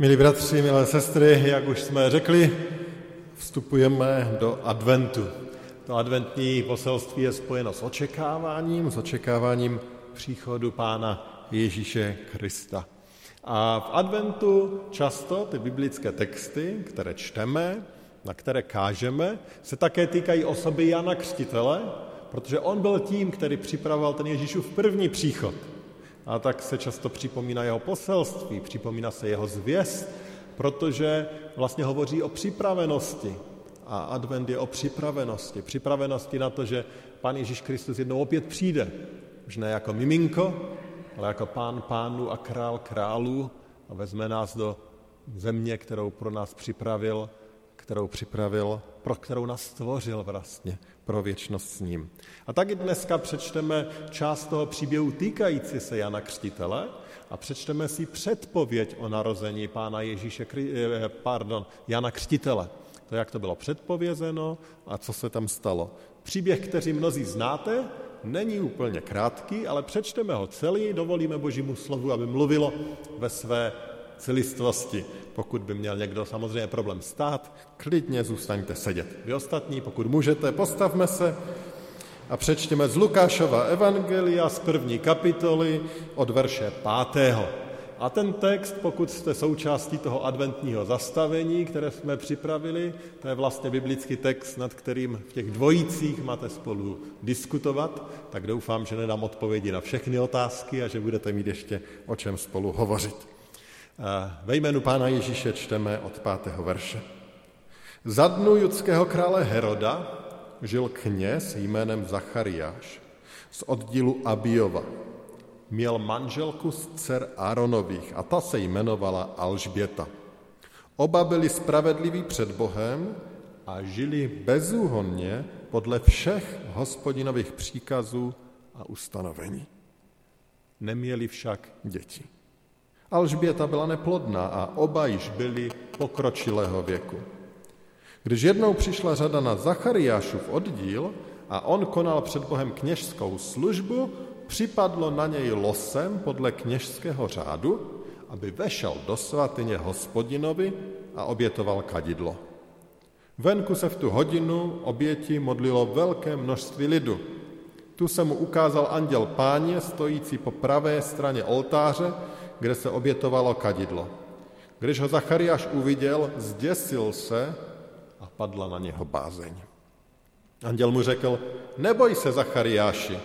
Milí bratři, milé sestry, jak už jsme řekli, vstupujeme do adventu. To adventní poselství je spojeno s očekáváním, s očekáváním příchodu Pána Ježíše Krista. A v adventu často ty biblické texty, které čteme, na které kážeme, se také týkají osoby Jana Křtitele, protože on byl tím, který připravoval ten Ježíšův první příchod. A tak se často připomíná jeho poselství, připomíná se jeho zvěst, protože vlastně hovoří o připravenosti. A advent je o připravenosti. Připravenosti na to, že Pán Ježíš Kristus jednou opět přijde. Už ne jako miminko, ale jako pán pánů a král králů a vezme nás do země, kterou pro nás připravil, kterou připravil, pro kterou nás stvořil vlastně pro věčnost s ním. A taky dneska přečteme část toho příběhu týkající se Jana Křtitele a přečteme si předpověď o narození pána Ježíše, eh, pardon, Jana Křtitele. To, jak to bylo předpovězeno a co se tam stalo. Příběh, který mnozí znáte, není úplně krátký, ale přečteme ho celý, dovolíme Božímu slovu, aby mluvilo ve své celistvosti. Pokud by měl někdo samozřejmě problém stát, klidně zůstaňte sedět. Vy ostatní, pokud můžete, postavme se a přečtěme z Lukášova Evangelia z první kapitoly od verše pátého. A ten text, pokud jste součástí toho adventního zastavení, které jsme připravili, to je vlastně biblický text, nad kterým v těch dvojicích máte spolu diskutovat, tak doufám, že nedám odpovědi na všechny otázky a že budete mít ještě o čem spolu hovořit. Ve jménu Pána Ježíše čteme od pátého verše. Za dnu judského krále Heroda žil kněz jménem Zachariáš z oddílu Abiova. Měl manželku z dcer Áronových a ta se jmenovala Alžběta. Oba byli spravedliví před Bohem a žili bezúhonně podle všech hospodinových příkazů a ustanovení. Neměli však děti. Alžběta byla neplodná a oba již byli pokročilého věku. Když jednou přišla řada na Zachariášův oddíl a on konal před Bohem kněžskou službu, připadlo na něj losem podle kněžského řádu, aby vešel do svatyně hospodinovi a obětoval kadidlo. Venku se v tu hodinu oběti modlilo velké množství lidu. Tu se mu ukázal anděl páně, stojící po pravé straně oltáře, kde se obětovalo kadidlo. Když ho Zachariáš uviděl, zděsil se a padla na něho bázeň. Anděl mu řekl, neboj se, Zachariáši,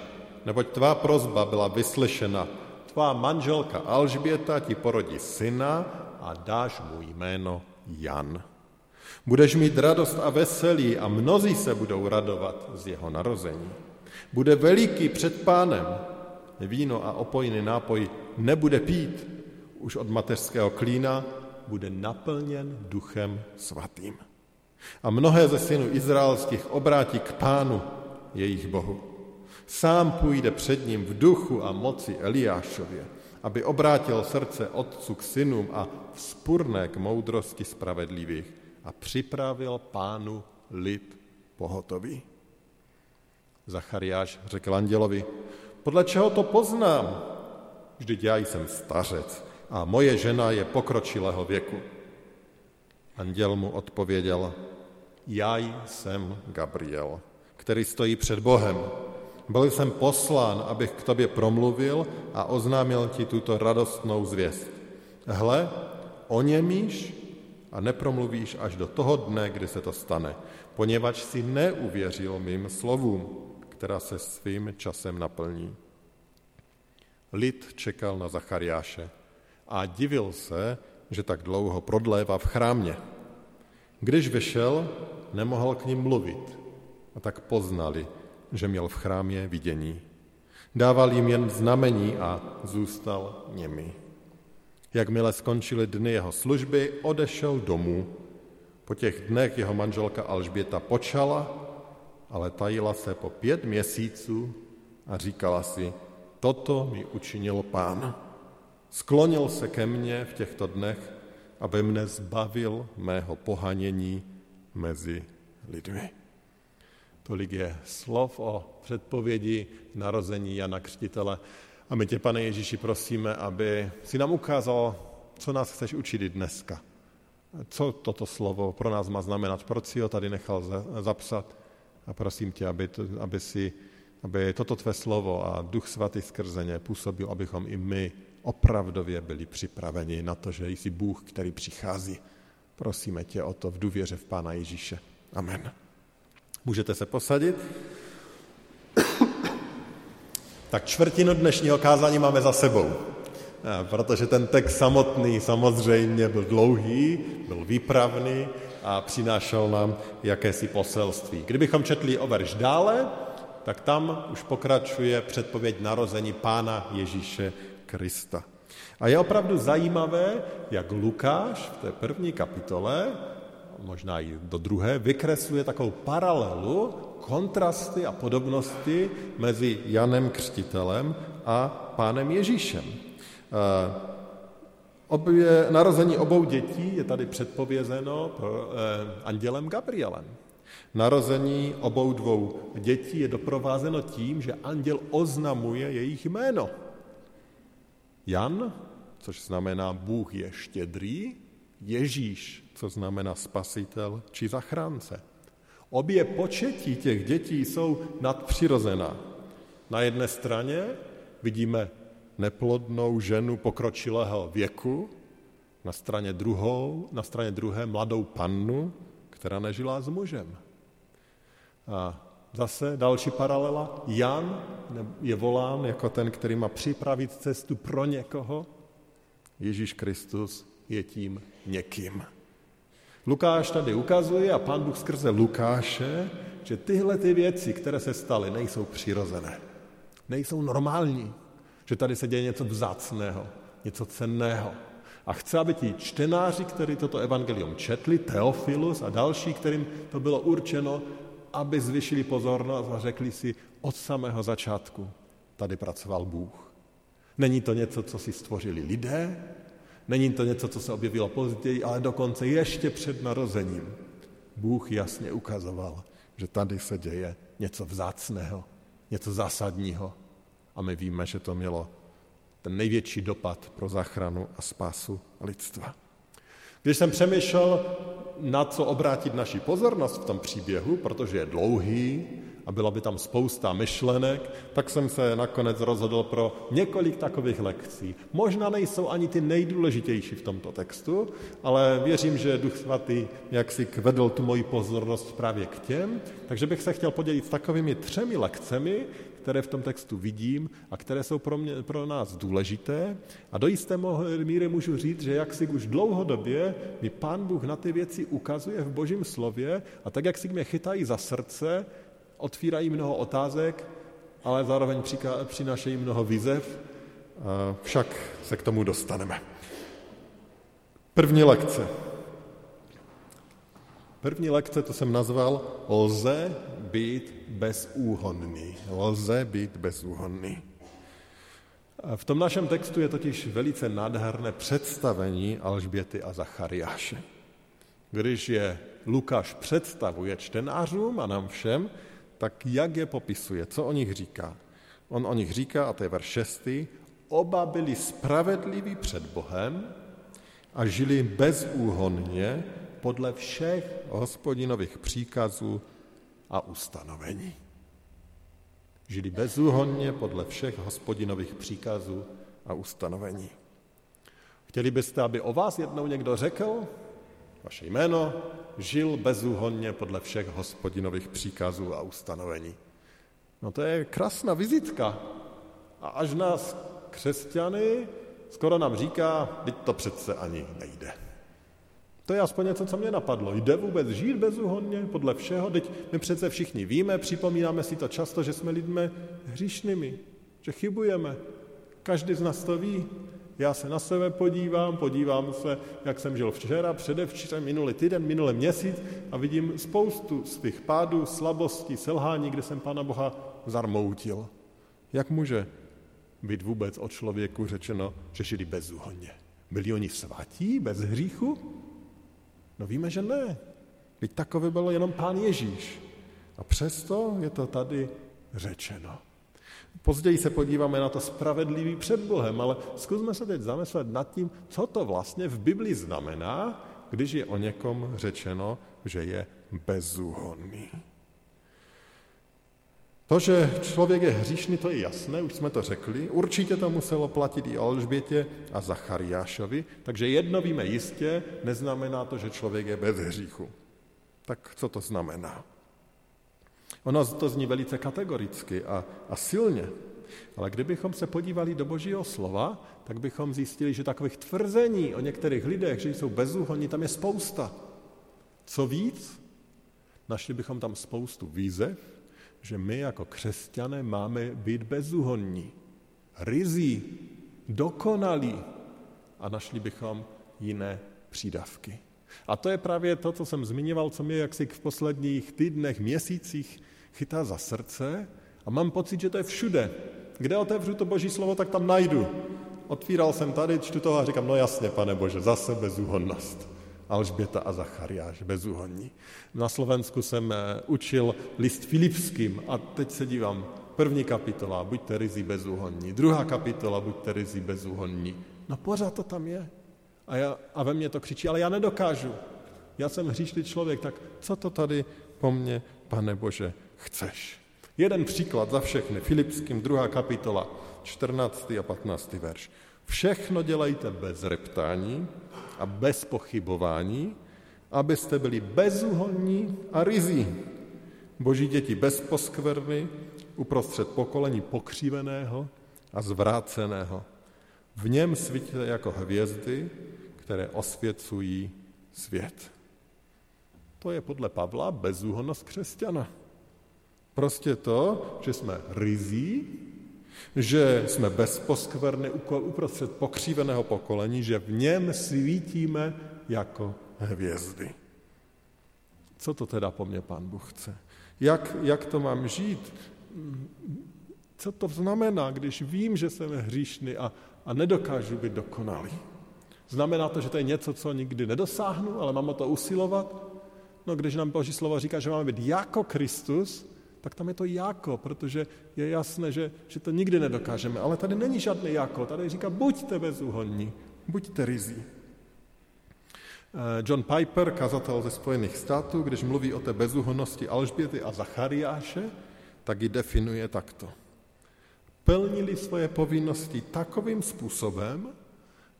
neboť tvá prozba byla vyslyšena. Tvá manželka Alžběta ti porodí syna a dáš mu jméno Jan. Budeš mít radost a veselí a mnozí se budou radovat z jeho narození. Bude veliký před pánem, víno a opojný nápoj nebude pít, už od mateřského klína bude naplněn duchem svatým. A mnohé ze synů izraelských obrátí k pánu, jejich bohu. Sám půjde před ním v duchu a moci Eliášově, aby obrátil srdce otců k synům a vzpurné k moudrosti spravedlivých a připravil pánu lid pohotový. Zachariáš řekl andělovi, podle čeho to poznám? Vždyť já jsem stařec a moje žena je pokročilého věku. Anděl mu odpověděl, já jsem Gabriel, který stojí před Bohem. Byl jsem poslán, abych k tobě promluvil a oznámil ti tuto radostnou zvěst. Hle, oněmíš a nepromluvíš až do toho dne, kdy se to stane, poněvadž si neuvěřil mým slovům která se svým časem naplní. Lid čekal na Zachariáše a divil se, že tak dlouho prodlévá v chrámě. Když vyšel, nemohl k ním mluvit a tak poznali, že měl v chrámě vidění. Dával jim jen znamení a zůstal nimi. Jakmile skončily dny jeho služby, odešel domů. Po těch dnech jeho manželka Alžběta počala ale tajila se po pět měsíců a říkala si, toto mi učinil pán. Sklonil se ke mně v těchto dnech, aby mne zbavil mého pohanění mezi lidmi. Tolik je slov o předpovědi narození Jana Křtitele. A my tě, pane Ježíši, prosíme, aby si nám ukázal co nás chceš učit i dneska. Co toto slovo pro nás má znamenat, proč si ho tady nechal zapsat a prosím tě, aby, to, aby, si, aby toto tvé slovo a Duch Svatý skrze ně působil, abychom i my opravdově byli připraveni na to, že jsi Bůh, který přichází. Prosíme tě o to v důvěře v Pána Ježíše. Amen. Můžete se posadit. Tak čtvrtinu dnešního kázání máme za sebou, protože ten text samotný samozřejmě byl dlouhý, byl výpravný a přinášel nám jakési poselství. Kdybychom četli o verš dále, tak tam už pokračuje předpověď narození Pána Ježíše Krista. A je opravdu zajímavé, jak Lukáš v té první kapitole, možná i do druhé, vykresluje takovou paralelu, kontrasty a podobnosti mezi Janem Křtitelem a pánem Ježíšem. Obě, narození obou dětí je tady předpovězeno pro, eh, andělem Gabrielem. Narození obou dvou dětí je doprovázeno tím, že anděl oznamuje jejich jméno. Jan, což znamená Bůh je štědrý, Ježíš, co znamená spasitel či zachránce. Obě početí těch dětí jsou nadpřirozená. Na jedné straně vidíme neplodnou ženu pokročilého věku, na straně, druhou, na straně druhé mladou pannu, která nežila s mužem. A Zase další paralela. Jan je volán jako ten, který má připravit cestu pro někoho. Ježíš Kristus je tím někým. Lukáš tady ukazuje a pán Bůh skrze Lukáše, že tyhle ty věci, které se staly, nejsou přirozené. Nejsou normální. Že tady se děje něco vzácného, něco cenného. A chce, aby ti čtenáři, kteří toto evangelium četli, Teofilus a další, kterým to bylo určeno, aby zvyšili pozornost a řekli si od samého začátku, tady pracoval Bůh. Není to něco, co si stvořili lidé, není to něco, co se objevilo později, ale dokonce ještě před narozením. Bůh jasně ukazoval, že tady se děje něco vzácného, něco zásadního. A my víme, že to mělo ten největší dopad pro záchranu a spásu lidstva. Když jsem přemýšlel, na co obrátit naši pozornost v tom příběhu, protože je dlouhý a byla by tam spousta myšlenek, tak jsem se nakonec rozhodl pro několik takových lekcí. Možná nejsou ani ty nejdůležitější v tomto textu, ale věřím, že Duch Svatý jak si kvedl tu moji pozornost právě k těm, takže bych se chtěl podělit s takovými třemi lekcemi, které v tom textu vidím a které jsou pro, mě, pro nás důležité. A do jisté míry můžu říct, že jak si už dlouhodobě mi Pán Bůh na ty věci ukazuje v Božím slově a tak, jak si mě chytají za srdce, otvírají mnoho otázek, ale zároveň přinášejí mnoho vizev, však se k tomu dostaneme. První lekce. První lekce, to jsem nazval, lze být bezúhonný. Lze být bezúhonný. V tom našem textu je totiž velice nádherné představení Alžběty a Zachariáše. Když je Lukáš představuje čtenářům a nám všem, tak jak je popisuje, co o nich říká? On o nich říká, a to je verš 6, oba byli spravedliví před Bohem a žili bezúhonně podle všech hospodinových příkazů a ustanovení. Žili bezúhonně podle všech hospodinových příkazů a ustanovení. Chtěli byste, aby o vás jednou někdo řekl, vaše jméno, žil bezúhonně podle všech hospodinových příkazů a ustanovení. No to je krásná vizitka. A až nás křesťany skoro nám říká, teď to přece ani nejde. To je aspoň něco, co mě napadlo. Jde vůbec žít bezúhonně podle všeho? Teď my přece všichni víme, připomínáme si to často, že jsme lidmi hříšnými, že chybujeme. Každý z nás to ví. Já se na sebe podívám, podívám se, jak jsem žil včera, předevčírem, minulý týden, minulý měsíc a vidím spoustu svých pádů, slabostí, selhání, kde jsem Pána Boha zarmoutil. Jak může být vůbec o člověku řečeno, že žili bezúhonně? Byli oni svatí, bez hříchu? No víme, že ne. Teď takový byl jenom pán Ježíš. A přesto je to tady řečeno. Později se podíváme na to spravedlivý před Bohem, ale zkusme se teď zamyslet nad tím, co to vlastně v Bibli znamená, když je o někom řečeno, že je bezúhonný. To, že člověk je hříšný, to je jasné, už jsme to řekli. Určitě to muselo platit i Alžbětě a Zachariášovi, takže jedno víme jistě, neznamená to, že člověk je bez hříchu. Tak co to znamená? Ono to zní velice kategoricky a, a silně, ale kdybychom se podívali do božího slova, tak bychom zjistili, že takových tvrzení o některých lidech, že jsou bezúhonní, tam je spousta. Co víc, našli bychom tam spoustu výzev, že my jako křesťané máme být bezúhonní, rizí, dokonalí a našli bychom jiné přídavky. A to je právě to, co jsem zmiňoval, co mě jaksi v posledních týdnech, měsících chytá za srdce a mám pocit, že to je všude. Kde otevřu to boží slovo, tak tam najdu. Otvíral jsem tady, čtu to a říkám, no jasně, pane Bože, zase bezúhonnost. Alžběta a Zachariáš, bezúhonní. Na Slovensku jsem eh, učil list Filipským a teď se dívám, první kapitola, buďte rizí bezúhonní, druhá kapitola, buďte rizí bezúhonní. No pořád to tam je. A, já, a ve mně to křičí, ale já nedokážu. Já jsem hříšný člověk, tak co to tady po mně, pane Bože, chceš? Jeden příklad za všechny. Filipským, druhá kapitola, 14. a 15. verš. Všechno dělejte bez reptání a bez pochybování, abyste byli bezúhonní a rizí. Boží děti bez poskvrny, uprostřed pokolení pokřiveného a zvráceného. V něm svítíte jako hvězdy, které osvěcují svět. To je podle Pavla bezúhonnost křesťana. Prostě to, že jsme rizí, že jsme bez poskvrny uprostřed pokříveného pokolení, že v něm svítíme jako hvězdy. Co to teda po mně pán Bůh chce? Jak, jak to mám žít? Co to znamená, když vím, že jsem hříšný a, a nedokážu být dokonalý? Znamená to, že to je něco, co nikdy nedosáhnu, ale mám o to usilovat? No, když nám Boží slovo říká, že máme být jako Kristus, tak tam je to jako, protože je jasné, že, že to nikdy nedokážeme. Ale tady není žádné jako, tady říká, buďte bezúhonní, buďte rizí. Eh, John Piper, kazatel ze Spojených států, když mluví o té bezúhonnosti Alžběty a Zachariáše, tak ji definuje takto. Plnili svoje povinnosti takovým způsobem,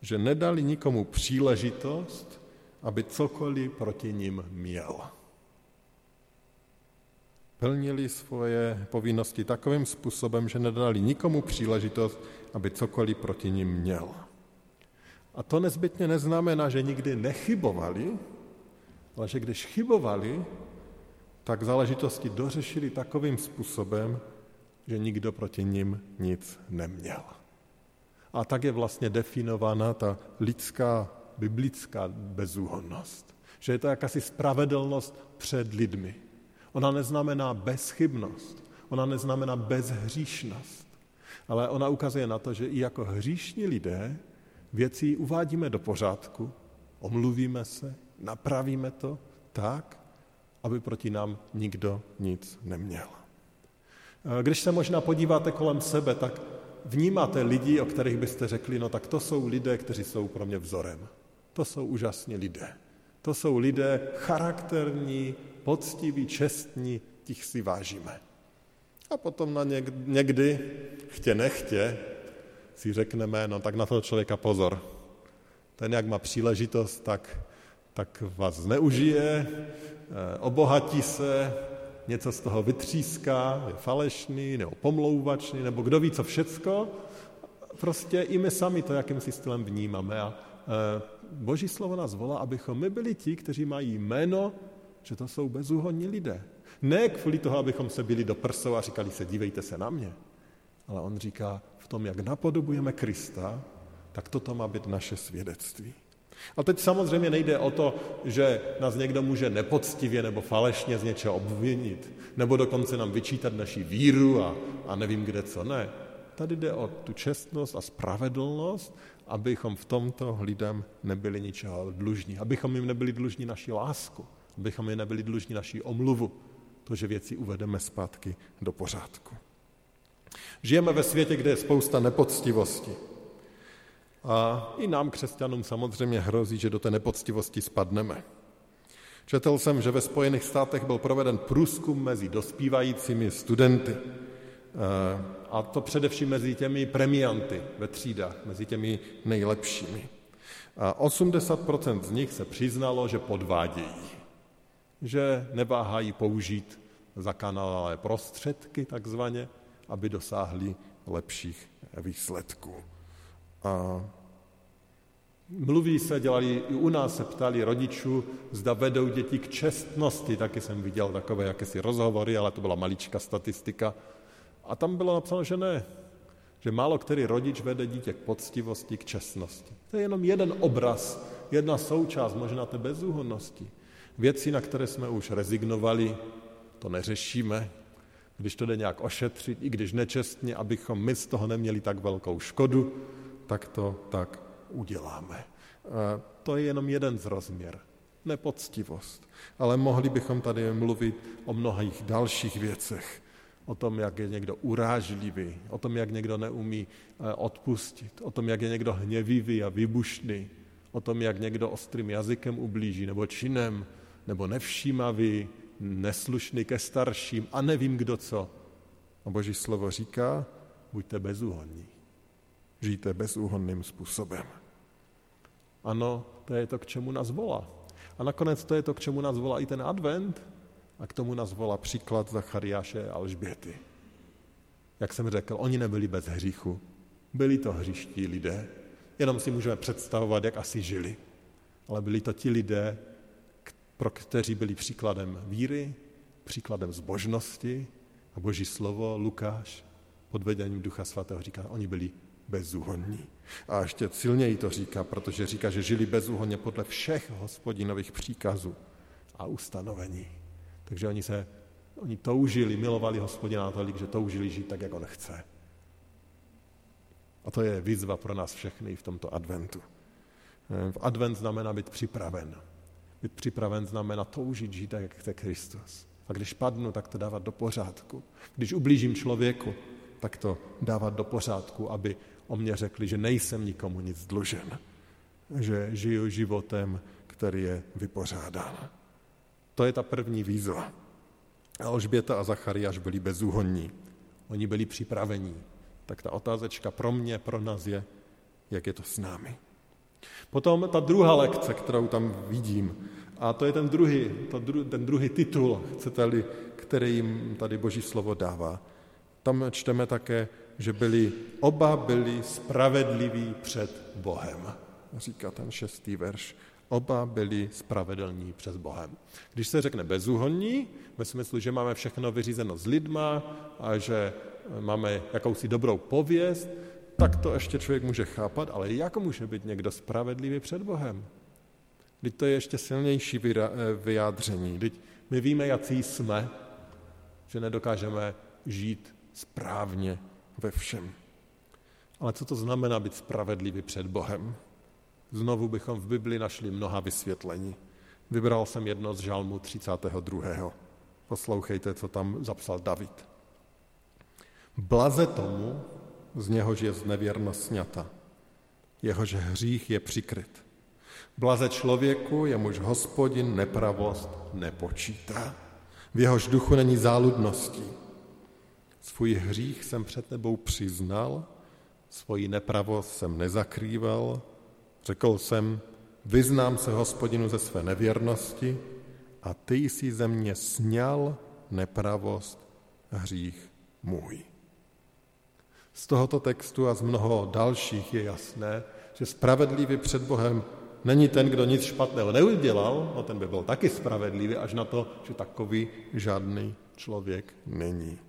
že nedali nikomu příležitost, aby cokoliv proti ním měl plnili svoje povinnosti takovým způsobem, že nedali nikomu příležitost, aby cokoliv proti ním měl. A to nezbytně neznamená, že nikdy nechybovali, ale že když chybovali, tak záležitosti dořešili takovým způsobem, že nikdo proti ním nic neměl. A tak je vlastně definována ta lidská, biblická bezúhonnost. Že je to jakási spravedlnost před lidmi. Ona neznamená bezchybnost, ona neznamená bezhříšnost, ale ona ukazuje na to, že i jako hříšní lidé věci uvádíme do pořádku, omluvíme se, napravíme to tak, aby proti nám nikdo nic neměl. Když se možná podíváte kolem sebe, tak vnímáte lidi, o kterých byste řekli, no tak to jsou lidé, kteří jsou pro mě vzorem. To jsou úžasní lidé. To jsou lidé charakterní, poctiví, čestní, těch si vážíme. A potom na něk, někdy, chtě nechtě, si řekneme, no tak na toho člověka pozor. Ten, jak má příležitost, tak, tak vás zneužije, eh, obohatí se, něco z toho vytříská, je falešný, nebo pomlouvačný, nebo kdo ví co všecko. Prostě i my sami to jakýmsi stylem vnímáme. A eh, Boží slovo nás volá, abychom my byli ti, kteří mají jméno že to jsou bezúhonní lidé. Ne kvůli toho, abychom se byli do prsou a říkali se, dívejte se na mě. Ale on říká, v tom, jak napodobujeme Krista, tak toto má být naše svědectví. A teď samozřejmě nejde o to, že nás někdo může nepoctivě nebo falešně z něčeho obvinit, nebo dokonce nám vyčítat naši víru a, a nevím kde co. Ne. Tady jde o tu čestnost a spravedlnost, abychom v tomto lidem nebyli ničeho dlužní, abychom jim nebyli dlužní naši lásku, abychom je nebyli dlužní naší omluvu, to, že věci uvedeme zpátky do pořádku. Žijeme ve světě, kde je spousta nepoctivosti. A i nám, křesťanům, samozřejmě hrozí, že do té nepoctivosti spadneme. Četl jsem, že ve Spojených státech byl proveden průzkum mezi dospívajícími studenty. A to především mezi těmi premianty ve třídách, mezi těmi nejlepšími. A 80% z nich se přiznalo, že podvádějí, že neváhají použít zakanalé prostředky takzvaně, aby dosáhli lepších výsledků. A mluví se, dělali, i u nás se ptali rodičů, zda vedou děti k čestnosti, taky jsem viděl takové jakési rozhovory, ale to byla maličká statistika. A tam bylo napsáno, že ne, že málo který rodič vede dítě k poctivosti, k čestnosti. To je jenom jeden obraz, jedna součást možná té bezúhonnosti. Věci, na které jsme už rezignovali, to neřešíme, když to jde nějak ošetřit, i když nečestně, abychom my z toho neměli tak velkou škodu, tak to tak uděláme. To je jenom jeden z rozměr. Nepoctivost. Ale mohli bychom tady mluvit o mnohých dalších věcech. O tom, jak je někdo urážlivý, o tom, jak někdo neumí eh, odpustit, o tom, jak je někdo hněvivý a vybušný, o tom, jak někdo ostrým jazykem ublíží, nebo činem, nebo nevšímavý, neslušný ke starším a nevím kdo co. A Boží slovo říká, buďte bezúhonní. Žijte bezúhonným způsobem. Ano, to je to, k čemu nás volá. A nakonec to je to, k čemu nás volá i ten advent a k tomu nás volá příklad Zachariáše a Alžběty. Jak jsem řekl, oni nebyli bez hříchu. Byli to hřiští lidé. Jenom si můžeme představovat, jak asi žili. Ale byli to ti lidé, pro kteří byli příkladem víry, příkladem zbožnosti a Boží slovo Lukáš pod vedením Ducha Svatého říká, oni byli bezúhonní. A ještě silněji to říká, protože říká, že žili bezúhonně podle všech hospodinových příkazů a ustanovení. Takže oni se, oni toužili, milovali hospodina natolik, že toužili žít tak, jak on chce. A to je výzva pro nás všechny v tomto adventu. V advent znamená být připraven. Být připraven znamená toužit žít tak, jak chce Kristus. A když padnu, tak to dávat do pořádku. Když ublížím člověku, tak to dávat do pořádku, aby o mě řekli, že nejsem nikomu nic dlužen, že žiju životem, který je vypořádán. To je ta první výzva. A Alžběta a Zachariáš byli bezúhonní. Oni byli připravení. Tak ta otázečka pro mě, pro nás je, jak je to s námi. Potom ta druhá lekce, kterou tam vidím, a to je ten druhý, to dru, ten druhý titul, chcete-li, který jim tady Boží slovo dává. Tam čteme také, že byli, oba byli spravedliví před Bohem. Říká ten šestý verš. Oba byli spravedlní před Bohem. Když se řekne bezúhonní, ve smyslu, že máme všechno vyřízeno s lidma a že máme jakousi dobrou pověst, tak to ještě člověk může chápat, ale jak může být někdo spravedlivý před Bohem? Teď to je ještě silnější vyjádření. Teď my víme, jaký jsme, že nedokážeme žít správně ve všem. Ale co to znamená být spravedlivý před Bohem? Znovu bychom v Bibli našli mnoha vysvětlení. Vybral jsem jedno z žalmu 32. Poslouchejte, co tam zapsal David. Blaze tomu, z něhož je znevěrnost sněta, jehož hřích je přikryt. Blaze člověku, jemuž hospodin nepravost nepočítá. V jehož duchu není záludností. Svůj hřích jsem před tebou přiznal, svoji nepravost jsem nezakrýval, řekl jsem, vyznám se hospodinu ze své nevěrnosti a ty jsi ze mě sněl nepravost hřích můj. Z tohoto textu a z mnoho dalších je jasné, že spravedlivý před Bohem není ten, kdo nic špatného neudělal, no ten by byl taky spravedlivý, až na to, že takový žádný člověk není.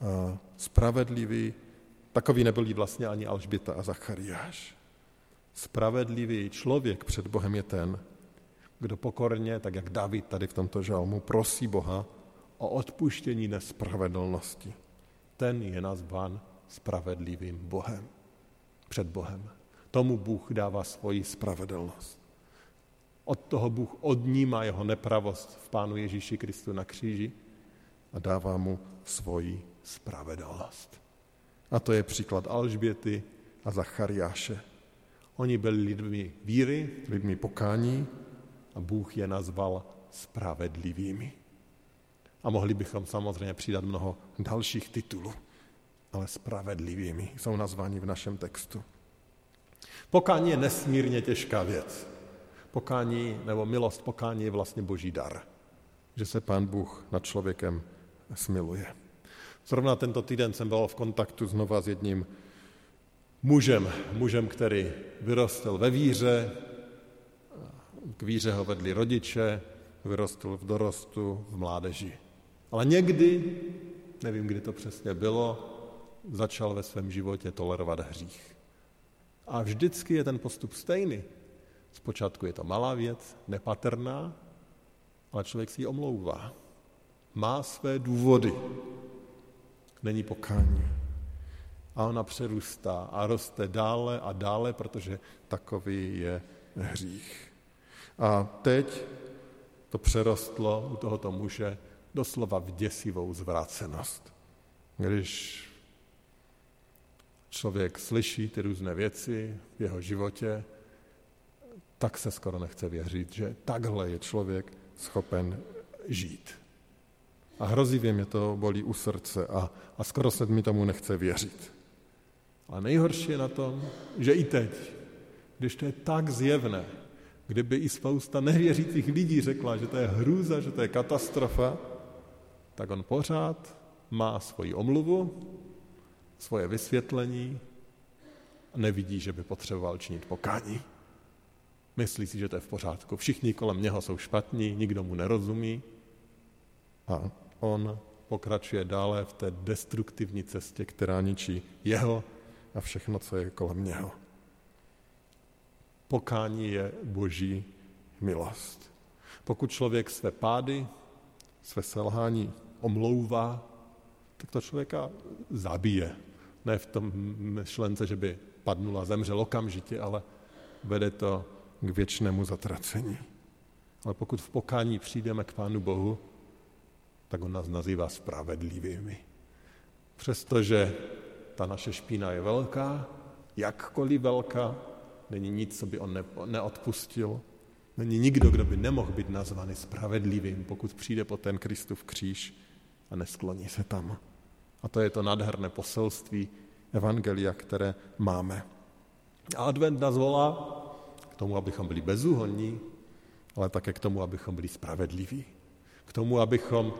A spravedlivý, takový nebyli vlastně ani Alžběta a Zachariáš. Spravedlivý člověk před Bohem je ten, kdo pokorně, tak jak David tady v tomto žalmu, prosí Boha o odpuštění nespravedlnosti. Ten je nazván spravedlivým Bohem. Před Bohem. Tomu Bůh dává svoji spravedlnost. Od toho Bůh odnímá jeho nepravost v Pánu Ježíši Kristu na kříži a dává mu svoji spravedlnost. A to je příklad Alžběty a Zachariáše. Oni byli lidmi víry, lidmi pokání a Bůh je nazval spravedlivými. A mohli bychom samozřejmě přidat mnoho dalších titulů, ale spravedlivými jsou nazváni v našem textu. Pokání je nesmírně těžká věc. Pokání nebo milost pokání je vlastně boží dar, že se pán Bůh nad člověkem smiluje. Zrovna tento týden jsem byl v kontaktu znova s jedním mužem, mužem, který vyrostl ve víře, k víře ho vedli rodiče, vyrostl v dorostu, v mládeži. Ale někdy, nevím, kdy to přesně bylo, začal ve svém životě tolerovat hřích. A vždycky je ten postup stejný. Zpočátku je to malá věc, nepatrná, ale člověk si ji omlouvá. Má své důvody. Není pokání. A ona přerůstá a roste dále a dále, protože takový je hřích. A teď to přerostlo u tohoto muže doslova v děsivou zvrácenost. Když člověk slyší ty různé věci v jeho životě, tak se skoro nechce věřit, že takhle je člověk schopen žít. A hrozivě mě to bolí u srdce a, a skoro se mi tomu nechce věřit. A nejhorší je na tom, že i teď, když to je tak zjevné, kdyby i spousta nevěřících lidí řekla, že to je hrůza, že to je katastrofa, tak on pořád má svoji omluvu, svoje vysvětlení a nevidí, že by potřeboval činit pokání. Myslí si, že to je v pořádku. Všichni kolem něho jsou špatní, nikdo mu nerozumí a on pokračuje dále v té destruktivní cestě, která ničí jeho a všechno, co je kolem něho. Pokání je boží milost. Pokud člověk své pády, své selhání omlouvá, tak to člověka zabije. Ne v tom myšlence, že by padnul a zemřel okamžitě, ale vede to k věčnému zatracení. Ale pokud v pokání přijdeme k Pánu Bohu, tak on nás nazývá spravedlivými. Přestože ta naše špína je velká, jakkoliv velká, není nic, co by on neodpustil. Není nikdo, kdo by nemohl být nazvaný spravedlivým, pokud přijde po ten Kristův kříž a neskloní se tam. A to je to nádherné poselství Evangelia, které máme. A advent nás volá k tomu, abychom byli bezúhonní, ale také k tomu, abychom byli spravedliví. K tomu, abychom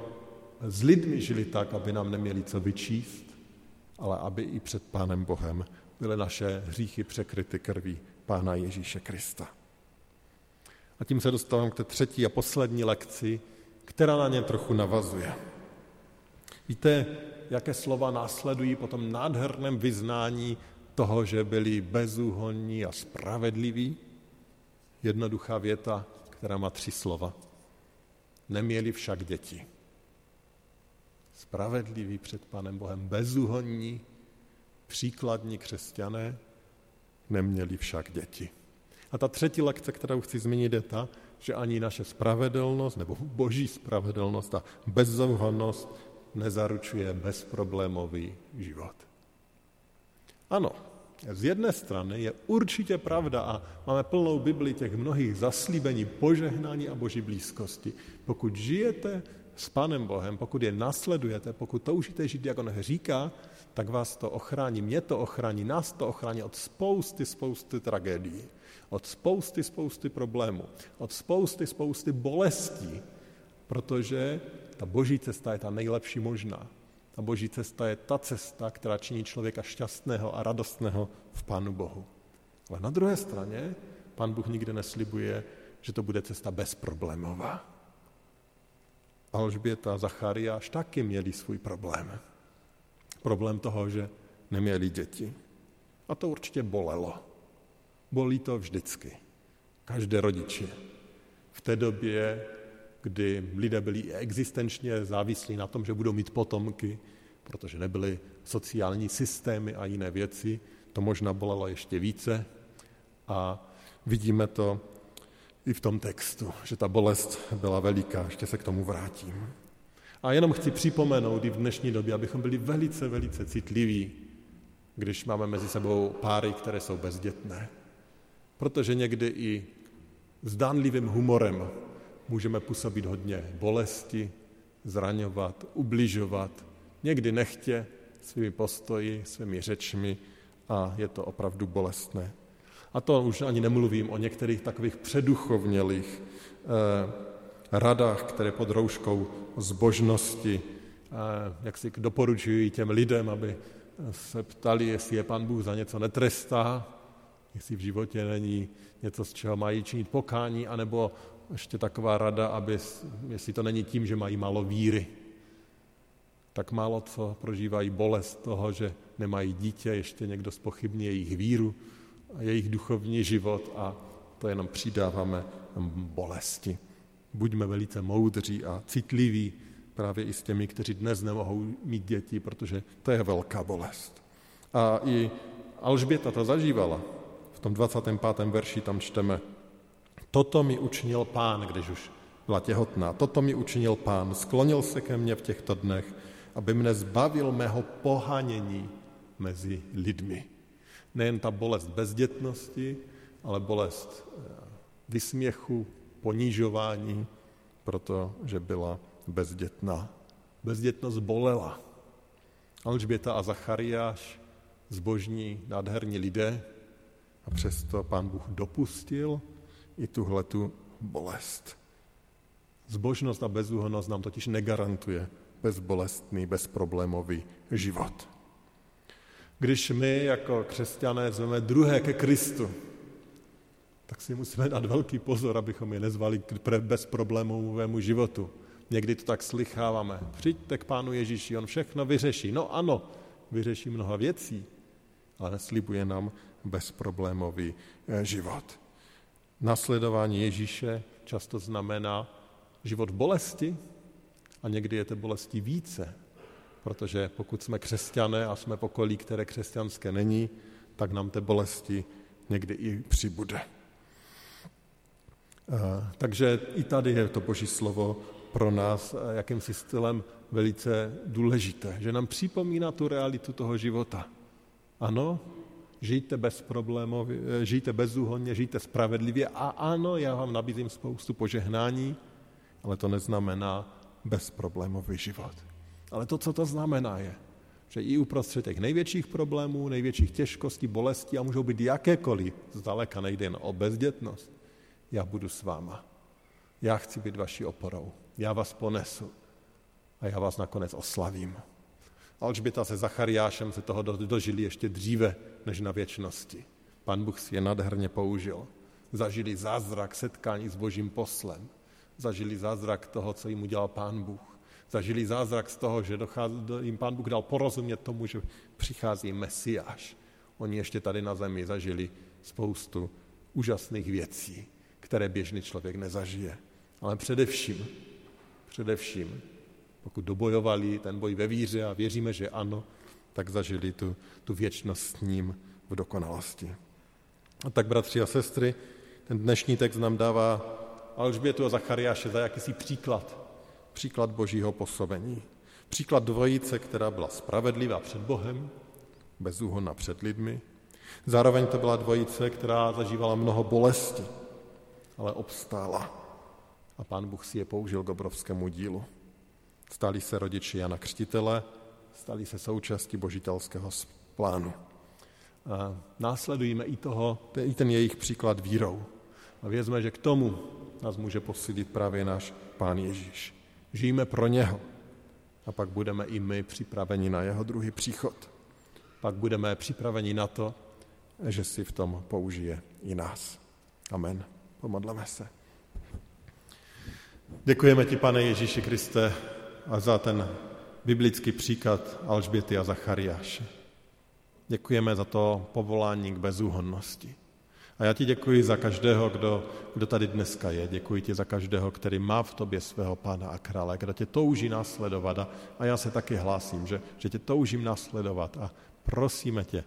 s lidmi žili tak, aby nám neměli co vyčíst, ale aby i před Pánem Bohem byly naše hříchy překryty krví Pána Ježíše Krista. A tím se dostávám k té třetí a poslední lekci, která na ně trochu navazuje. Víte, jaké slova následují po tom nádherném vyznání toho, že byli bezúhonní a spravedliví? Jednoduchá věta, která má tři slova. Neměli však děti. Spravedliví před Panem Bohem, bezúhonní, příkladní křesťané, neměli však děti. A ta třetí lekce, kterou chci zmínit, je ta, že ani naše spravedlnost, nebo boží spravedlnost a bezúhonnost nezaručuje bezproblémový život. Ano, z jedné strany je určitě pravda a máme plnou Bibli těch mnohých zaslíbení, požehnání a boží blízkosti. Pokud žijete s Pánem Bohem, pokud je nasledujete, pokud toužíte žít, jak on říká, tak vás to ochrání, mě to ochrání, nás to ochrání od spousty, spousty tragédií, od spousty, spousty problémů, od spousty, spousty bolestí, protože ta boží cesta je ta nejlepší možná. Ta boží cesta je ta cesta, která činí člověka šťastného a radostného v Pánu Bohu. Ale na druhé straně Pán Bůh nikde neslibuje, že to bude cesta bezproblémová. Alžběta a Zachariáš taky měli svůj problém. Problém toho, že neměli děti. A to určitě bolelo. Bolí to vždycky. Každé rodiče. V té době kdy lidé byli existenčně závislí na tom, že budou mít potomky, protože nebyly sociální systémy a jiné věci, to možná bolelo ještě více. A vidíme to i v tom textu, že ta bolest byla veliká, ještě se k tomu vrátím. A jenom chci připomenout i v dnešní době, abychom byli velice, velice citliví, když máme mezi sebou páry, které jsou bezdětné. Protože někdy i zdánlivým humorem můžeme působit hodně bolesti, zraňovat, ubližovat, někdy nechtě svými postoji, svými řečmi a je to opravdu bolestné. A to už ani nemluvím o některých takových předuchovnělých eh, radách, které pod rouškou zbožnosti, eh, jak si doporučují těm lidem, aby se ptali, jestli je pan Bůh za něco netrestá, jestli v životě není něco, z čeho mají činit pokání, anebo ještě taková rada, aby, jestli to není tím, že mají málo víry. Tak málo co prožívají bolest toho, že nemají dítě, ještě někdo spochybní jejich víru a jejich duchovní život a to jenom přidáváme bolesti. Buďme velice moudří a citliví právě i s těmi, kteří dnes nemohou mít děti, protože to je velká bolest. A i Alžběta to zažívala. V tom 25. verši tam čteme, toto mi učinil pán, když už byla těhotná, toto mi učinil pán, sklonil se ke mně v těchto dnech, aby mne zbavil mého pohanění mezi lidmi. Nejen ta bolest bezdětnosti, ale bolest eh, vysměchu, ponížování, protože byla bezdětná. Bezdětnost bolela. Alžběta a Zachariáš, zbožní, nádherní lidé, a přesto pán Bůh dopustil i tuhle tu bolest. Zbožnost a bezúhonnost nám totiž negarantuje bezbolestný, bezproblémový život. Když my jako křesťané zveme druhé ke Kristu, tak si musíme dát velký pozor, abychom je nezvali k bezproblémovému životu. Někdy to tak slycháváme. Přijďte k Pánu Ježíši, on všechno vyřeší. No ano, vyřeší mnoha věcí, ale neslibuje nám bezproblémový eh, život. Nasledování Ježíše často znamená život v bolesti a někdy je té bolesti více, protože pokud jsme křesťané a jsme pokolí, které křesťanské není, tak nám té bolesti někdy i přibude. Eh, takže i tady je to Boží slovo pro nás eh, jakýmsi stylem velice důležité, že nám připomíná tu realitu toho života. Ano, žijte bez problémů, žijte bezúhonně, žijte spravedlivě a ano, já vám nabízím spoustu požehnání, ale to neznamená bezproblémový život. Ale to, co to znamená, je, že i uprostřed těch největších problémů, největších těžkostí, bolestí a můžou být jakékoliv, zdaleka nejde jen o bezdětnost, já budu s váma. Já chci být vaší oporou. Já vás ponesu a já vás nakonec oslavím. Alžběta se Zachariášem se toho dožili ještě dříve než na věčnosti. Pan Bůh si je nadherně použil. Zažili zázrak setkání s božím poslem. Zažili zázrak toho, co jim udělal Pán Bůh. Zažili zázrak z toho, že jim Pán Bůh dal porozumět tomu, že přichází Mesiáš. Oni ještě tady na zemi zažili spoustu úžasných věcí, které běžný člověk nezažije. Ale především, především pokud dobojovali ten boj ve víře a věříme, že ano, tak zažili tu, tu věčnost s ním v dokonalosti. A tak, bratři a sestry, ten dnešní text nám dává Alžbětu a Zachariáše za jakýsi příklad. Příklad božího působení. Příklad dvojice, která byla spravedlivá před Bohem, bezúhonna před lidmi. Zároveň to byla dvojice, která zažívala mnoho bolesti, ale obstála. A pán Bůh si je použil k obrovskému dílu. Stali se rodiči Jana Křtitele, stali se součástí božitelského plánu. A následujeme i, toho, i ten jejich příklad vírou. A vězme, že k tomu nás může posílit právě náš Pán Ježíš. Žijeme pro něho a pak budeme i my připraveni na jeho druhý příchod. Pak budeme připraveni na to, že si v tom použije i nás. Amen. Pomodleme se. Děkujeme ti, pane Ježíši Kriste, a za ten biblický příklad Alžběty a Zachariáše. Děkujeme za to povolání k bezúhonnosti. A já ti děkuji za každého, kdo, kdo tady dneska je. Děkuji ti za každého, který má v tobě svého pána a krále, kdo tě touží následovat. A, a já se taky hlásím, že, že tě toužím následovat a prosíme tě,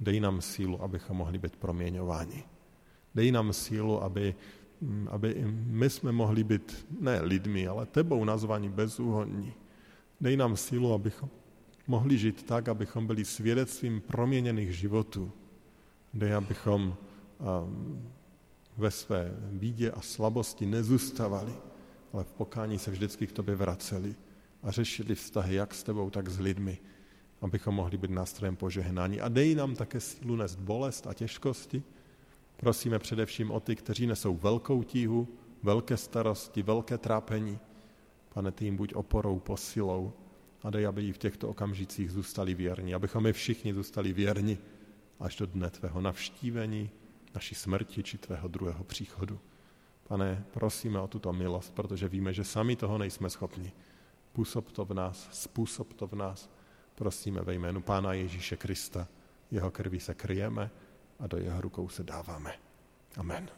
dej nám sílu, abychom mohli být proměňováni. Dej nám sílu, aby aby i my jsme mohli být ne lidmi, ale tebou nazvaní bezúhonní. Dej nám sílu, abychom mohli žít tak, abychom byli svědectvím proměněných životů. Dej, abychom um, ve své bídě a slabosti nezůstavali, ale v pokání se vždycky k tobě vraceli a řešili vztahy jak s tebou, tak s lidmi, abychom mohli být nástrojem požehnání. A dej nám také sílu nést bolest a těžkosti. Prosíme především o ty, kteří nesou velkou tíhu, velké starosti, velké trápení. Pane, ty jim buď oporou, posilou a dej, aby v těchto okamžicích zůstali věrní, abychom my všichni zůstali věrni až do dne tvého navštívení, naší smrti či tvého druhého příchodu. Pane, prosíme o tuto milost, protože víme, že sami toho nejsme schopni. Působ to v nás, způsob to v nás. Prosíme ve jménu Pána Ježíše Krista. Jeho krví se kryjeme a do jeho rukou se dáváme. Amen.